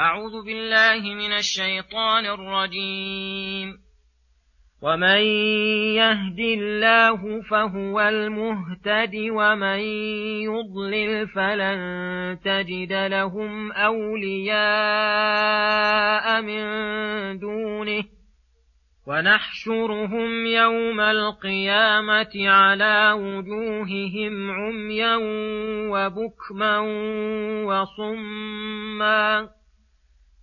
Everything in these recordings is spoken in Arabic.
أعوذ بالله من الشيطان الرجيم. ومن يهد الله فهو المهتد ومن يضلل فلن تجد لهم أولياء من دونه. ونحشرهم يوم القيامة على وجوههم عميا وبكما وصما.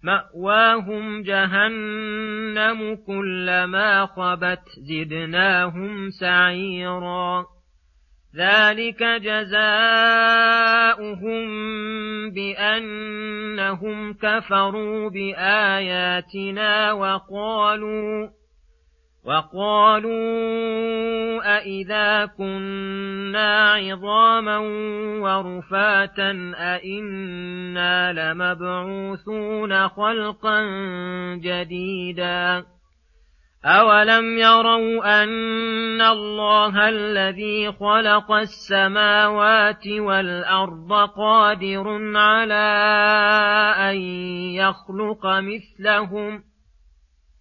مأواهم جهنم كلما خبت زدناهم سعيرا ذلك جزاؤهم بأنهم كفروا بآياتنا وقالوا وقالوا أإذا كنا عظاما ورفاتا أإنا لمبعوثون خلقا جديدا أولم يروا أن الله الذي خلق السماوات والأرض قادر على أن يخلق مثلهم ۖ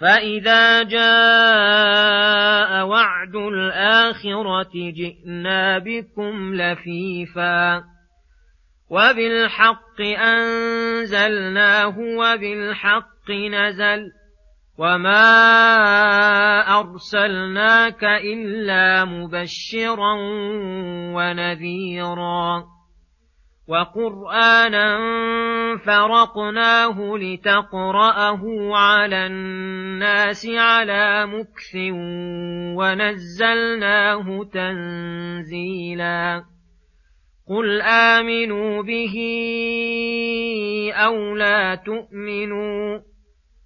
فإذا جاء وعد الآخرة جئنا بكم لفيفا وبالحق أنزلناه وبالحق نزل وما أرسلناك إلا مبشرا ونذيرا وقرآنا فرقناه لتقرأه على الناس على مكث ونزلناه تنزيلا. قل آمنوا به أو لا تؤمنوا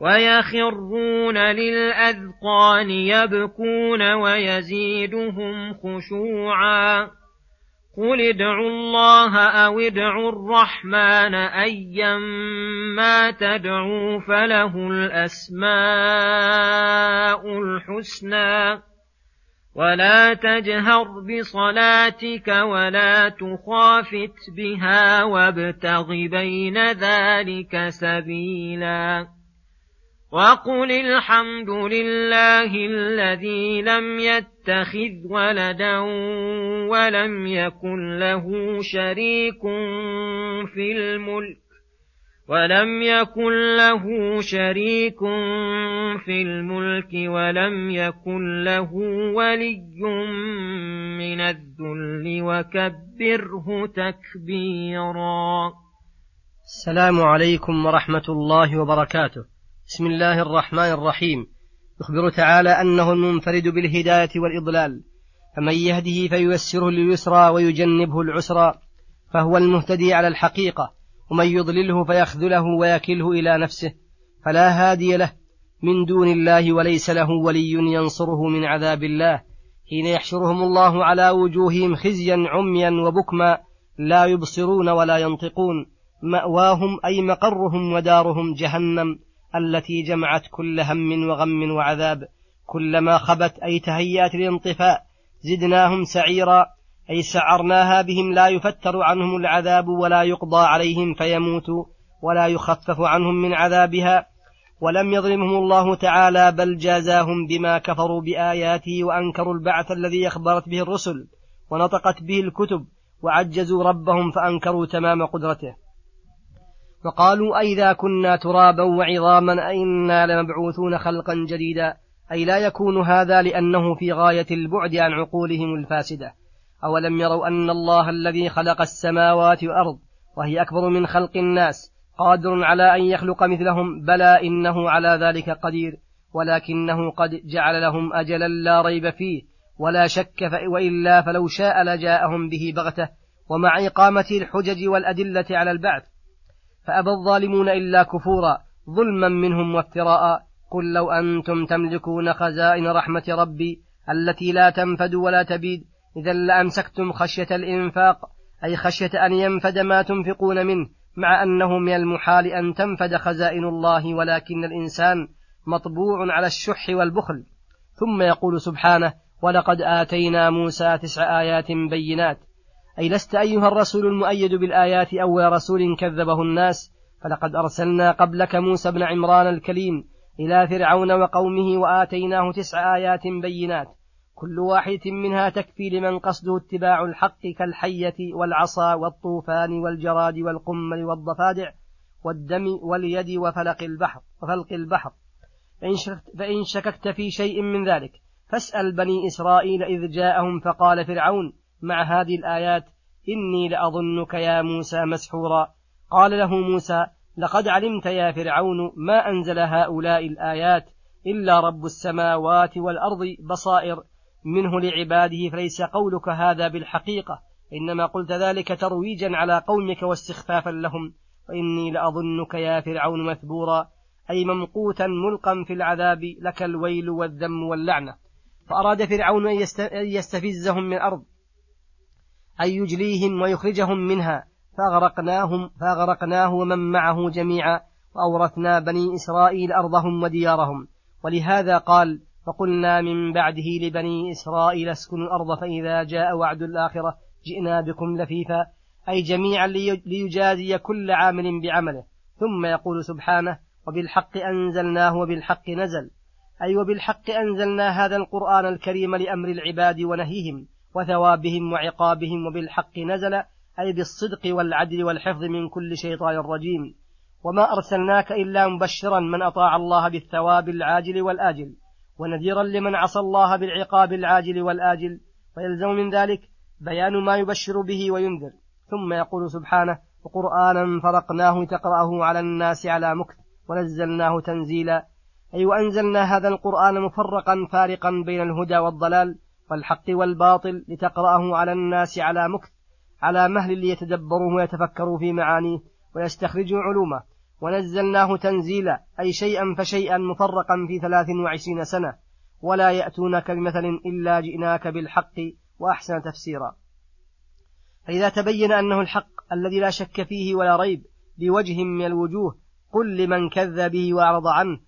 ويخرون للأذقان يبكون ويزيدهم خشوعا. قل ادعوا الله أو ادعوا الرحمن أيما تدعوا فله الأسماء الحسنى. ولا تجهر بصلاتك ولا تخافت بها وابتغ بين ذلك سبيلا. وقل الحمد لله الذي لم يتخذ ولدا ولم يكن له شريك في الملك ولم يكن له شريك في الملك ولم يكن له ولي من الذل وكبره تكبيرا السلام عليكم ورحمة الله وبركاته. بسم الله الرحمن الرحيم. يخبر تعالى أنه المنفرد بالهداية والإضلال. فمن يهده فييسره لليسرى ويجنبه العسرى فهو المهتدي على الحقيقة ومن يضلله فيخذله ويكله إلى نفسه فلا هادي له من دون الله وليس له ولي ينصره من عذاب الله. حين يحشرهم الله على وجوههم خزيا عميا وبكما لا يبصرون ولا ينطقون. مأواهم أي مقرهم ودارهم جهنم. التي جمعت كل هم وغم وعذاب. كلما خبت أي تهيأت للانطفاء زدناهم سعيرا. أي سعرناها بهم لا يفتر عنهم العذاب ولا يقضى عليهم فيموتوا ولا يخفف عنهم من عذابها. ولم يظلمهم الله تعالى بل جازاهم بما كفروا بآياته وأنكروا البعث الذي أخبرت به الرسل ونطقت به الكتب وعجزوا ربهم فأنكروا تمام قدرته. وقالوا أئذا كنا ترابا وعظاما أئنا لمبعوثون خلقا جديدا. أي لا يكون هذا لأنه في غاية البعد عن عقولهم الفاسدة. أولم يروا أن الله الذي خلق السماوات والأرض وهي أكبر من خلق الناس قادر على أن يخلق مثلهم بلى إنه على ذلك قدير. ولكنه قد جعل لهم أجلا لا ريب فيه ولا شك وإلا فلو شاء لجاءهم به بغتة. ومع إقامة الحجج والأدلة على البعث فأبى الظالمون إلا كفورا ظلما منهم وافتراء. قل لو أنتم تملكون خزائن رحمة ربي التي لا تنفد ولا تبيد إذا لأمسكتم خشية الإنفاق أي خشية أن ينفد ما تنفقون منه مع أنه من المحال أن تنفد خزائن الله ولكن الإنسان مطبوع على الشح والبخل. ثم يقول سبحانه ولقد آتينا موسى تسع آيات بينات أي لست أيها الرسول المؤيد بالآيات أول رسول كذبه الناس فلقد أرسلنا قبلك موسى بن عمران الكليم إلى فرعون وقومه وآتيناه تسع آيات بينات. كل واحدة منها تكفي لمن قصده اتباع الحق كالحية والعصا والطوفان والجراد والقمل والضفادع والدم واليد وفلق البحر وفلق البحر. فإن شككت, فإن شككت في شيء من ذلك فاسأل بني إسرائيل إذ جاءهم فقال فرعون مع هذه الآيات إني لأظنك يا موسى مسحورا. قال له موسى لقد علمت يا فرعون ما أنزل هؤلاء الآيات إلا رب السماوات والأرض بصائر. منه لعباده فليس قولك هذا بالحقيقة إنما قلت ذلك ترويجا على قومك واستخفافا لهم. وإني لأظنك يا فرعون مثبورا أي ممقوتا ملقا في العذاب لك الويل والذم واللعنة. فأراد فرعون أن يستفزهم من الأرض أن يجليهم ويخرجهم منها. فأغرقناهم فأغرقناه ومن معه جميعا. وأورثنا بني إسرائيل أرضهم وديارهم. ولهذا قال فقلنا من بعده لبني إسرائيل اسكنوا الأرض فإذا جاء وعد الآخرة جئنا بكم لفيفا. أي جميعا ليجازي كل عامل بعمله. ثم يقول سبحانه وبالحق أنزلناه وبالحق نزل. أي وبالحق أنزلنا هذا القرآن الكريم لأمر العباد ونهيهم. وثوابهم وعقابهم وبالحق نزل أي بالصدق والعدل والحفظ من كل شيطان رجيم. وما أرسلناك إلا مبشرا من أطاع الله بالثواب العاجل والآجل ونذيرا لمن عصى الله بالعقاب العاجل والآجل ويلزم من ذلك بيان ما يبشر به وينذر. ثم يقول سبحانه وقرآنا فرقناه تقرأه على الناس على مكث ونزلناه تنزيلا. أي وأنزلنا هذا القرآن مفرقا فارقا بين الهدى والضلال والحق والباطل لتقرأه على الناس على مكث على مهل ليتدبروه ويتفكروا في معانيه ويستخرجوا علومه. ونزلناه تنزيلا أي شيئا فشيئا مفرقا في ثلاث وعشرين سنة. ولا يأتونك بمثل إلا جئناك بالحق وأحسن تفسيرا. فإذا تبين أنه الحق الذي لا شك فيه ولا ريب بوجه من الوجوه قل لمن كذب به وأعرض عنه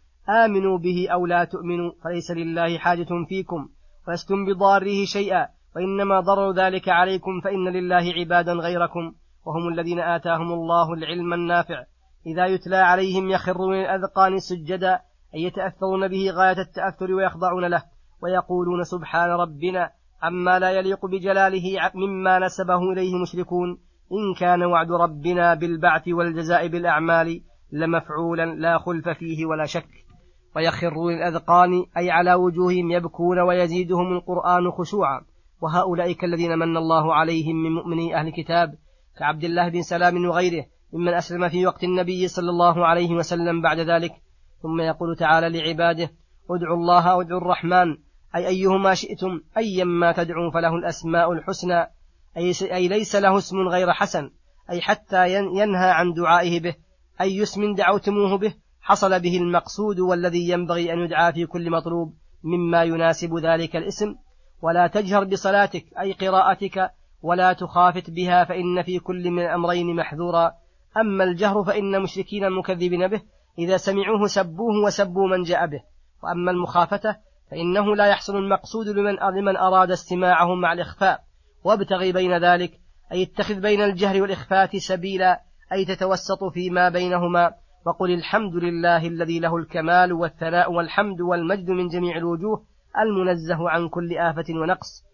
آمنوا به أو لا تؤمنوا فليس لله حاجة فيكم. ولستم بضاره شيئا وإنما ضرر ذلك عليكم فإن لله عبادا غيركم وهم الذين آتاهم الله العلم النافع. إذا يتلى عليهم يخرون الأذقان سجدا أي يتأثرون به غاية التأثر ويخضعون له ويقولون سبحان ربنا عما لا يليق بجلاله مما نسبه إليه مشركون. إن كان وعد ربنا بالبعث والجزاء بالأعمال لمفعولا لا خلف فيه ولا شك. ويخرون الأذقان أي على وجوههم يبكون ويزيدهم القرآن خشوعا. وهؤلاء كالذين من الله عليهم من مؤمني أهل الكتاب كعبد الله بن سلام وغيره ممن أسلم في وقت النبي صلى الله عليه وسلم بعد ذلك. ثم يقول تعالى لعباده ادعوا الله أو ادعوا الرحمن. أي أيهما شئتم أيما تدعوا فله الأسماء الحسنى. أي, أي ليس له اسم غير حسن. أي حتى ينهى عن دعائه به. أي اسم دعوتموه به. حصل به المقصود والذي ينبغي أن يدعى في كل مطلوب مما يناسب ذلك الاسم. ولا تجهر بصلاتك أي قراءتك ولا تخافت بها فإن في كل من الأمرين محذورا. أما الجهر فإن مشركين المكذبين به إذا سمعوه سبوه وسبوا من جاء به. وأما المخافة فإنه لا يحصل المقصود لمن لمن أراد استماعه مع الإخفاء. وابتغي بين ذلك أي اتخذ بين الجهر والإخفاء سبيلا أي تتوسط فيما بينهما. وقل الحمد لله الذي له الكمال والثناء والحمد والمجد من جميع الوجوه المنزه عن كل آفة ونقص.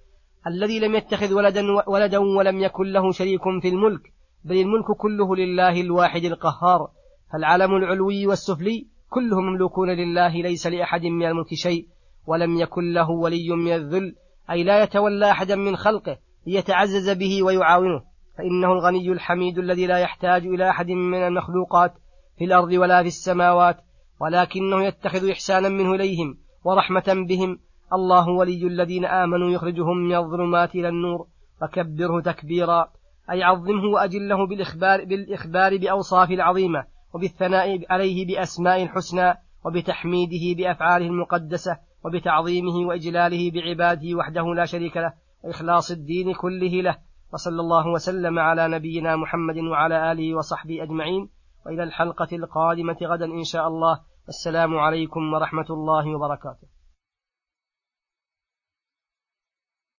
الذي لم يتخذ ولدا, ولدا ولم يكن له شريك في الملك بل الملك كله لله الواحد القهار. فالعلم العلوي والسفلي كلهم مملوكون لله ليس لأحد من الملك شيء ولم يكن له ولي من الذل أي لا يتولى أحدا من خلقه ليتعزز به ويعاونه. فإنه الغني الحميد الذي لا يحتاج إلى أحد من المخلوقات. في الأرض ولا في السماوات ولكنه يتخذ إحسانا منه إليهم ورحمة بهم. الله ولي الذين آمنوا يخرجهم من الظلمات إلى النور فكبره تكبيرا أي عظمه وأجله بالإخبار, بالإخبار بأوصاف العظيمة وبالثناء عليه بأسماء الحسنى وبتحميده بأفعاله المقدسة وبتعظيمه وإجلاله بعباده وحده لا شريك له وإخلاص الدين كله له. وصلى الله وسلم على نبينا محمد وعلى آله وصحبه أجمعين. وإلى الحلقة القادمة غدا إن شاء الله. السلام عليكم ورحمة الله وبركاته.